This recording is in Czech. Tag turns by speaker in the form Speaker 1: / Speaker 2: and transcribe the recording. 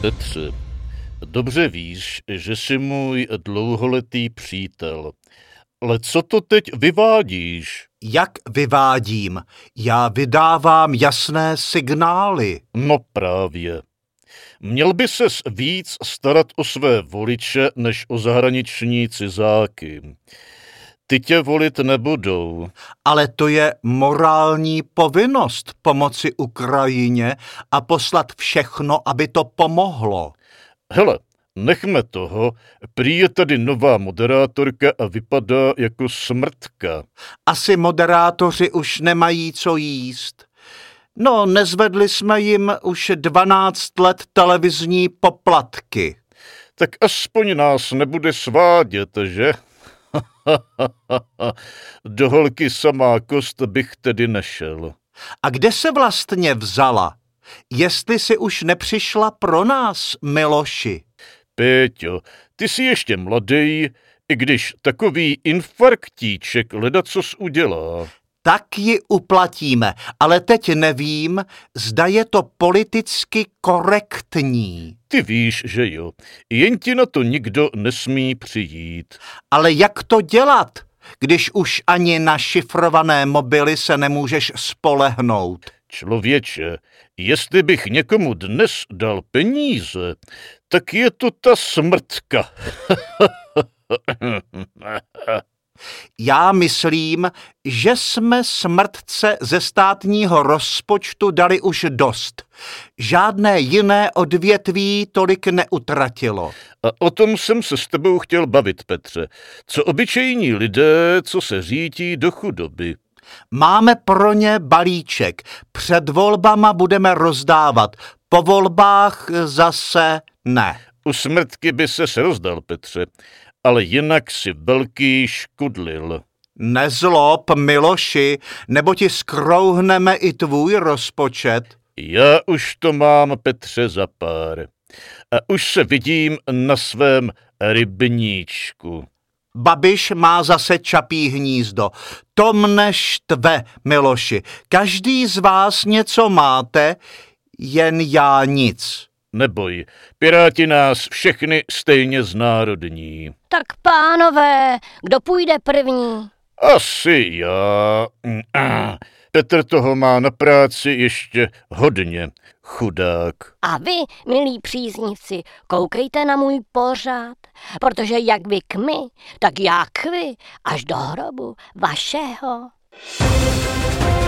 Speaker 1: Petře, dobře víš, že jsi můj dlouholetý přítel. Ale co to teď vyvádíš?
Speaker 2: Jak vyvádím? Já vydávám jasné signály.
Speaker 1: No právě. Měl by ses víc starat o své voliče, než o zahraniční cizáky. Ty tě volit nebudou.
Speaker 2: Ale to je morální povinnost pomoci Ukrajině a poslat všechno, aby to pomohlo.
Speaker 1: Hele, nechme toho, prý je tady nová moderátorka a vypadá jako smrtka.
Speaker 2: Asi moderátoři už nemají co jíst. No, nezvedli jsme jim už 12 let televizní poplatky.
Speaker 1: Tak aspoň nás nebude svádět, že? Do holky samá kost bych tedy nešel.
Speaker 2: A kde se vlastně vzala? Jestli si už nepřišla pro nás, Miloši.
Speaker 1: Péťo, ty jsi ještě mladý, i když takový infarktíček ledacos udělá.
Speaker 2: Tak ji uplatíme, ale teď nevím, zda je to politicky korektní.
Speaker 1: Ty víš, že jo. Jen ti na to nikdo nesmí přijít.
Speaker 2: Ale jak to dělat, když už ani na šifrované mobily se nemůžeš spolehnout?
Speaker 1: Člověče, jestli bych někomu dnes dal peníze, tak je to ta smrtka.
Speaker 2: Já myslím, že jsme smrtce ze státního rozpočtu dali už dost. Žádné jiné odvětví tolik neutratilo.
Speaker 1: A o tom jsem se s tebou chtěl bavit, Petře. Co obyčejní lidé, co se řítí do chudoby.
Speaker 2: Máme pro ně balíček. Před volbama budeme rozdávat. Po volbách zase ne.
Speaker 1: U smrtky by se rozdal, Petře ale jinak si velký škudlil.
Speaker 2: Nezlob, Miloši, nebo ti skrouhneme i tvůj rozpočet.
Speaker 1: Já už to mám, Petře, za pár. A už se vidím na svém rybníčku.
Speaker 2: Babiš má zase čapí hnízdo. To mne štve, Miloši. Každý z vás něco máte, jen já nic.
Speaker 1: Neboj, piráti nás všechny stejně znárodní.
Speaker 3: Tak pánové, kdo půjde první?
Speaker 1: Asi já. Petr toho má na práci ještě hodně, chudák.
Speaker 3: A vy, milí příznivci, koukejte na můj pořád, protože jak vy k my, tak já k vy, až do hrobu vašeho. thank you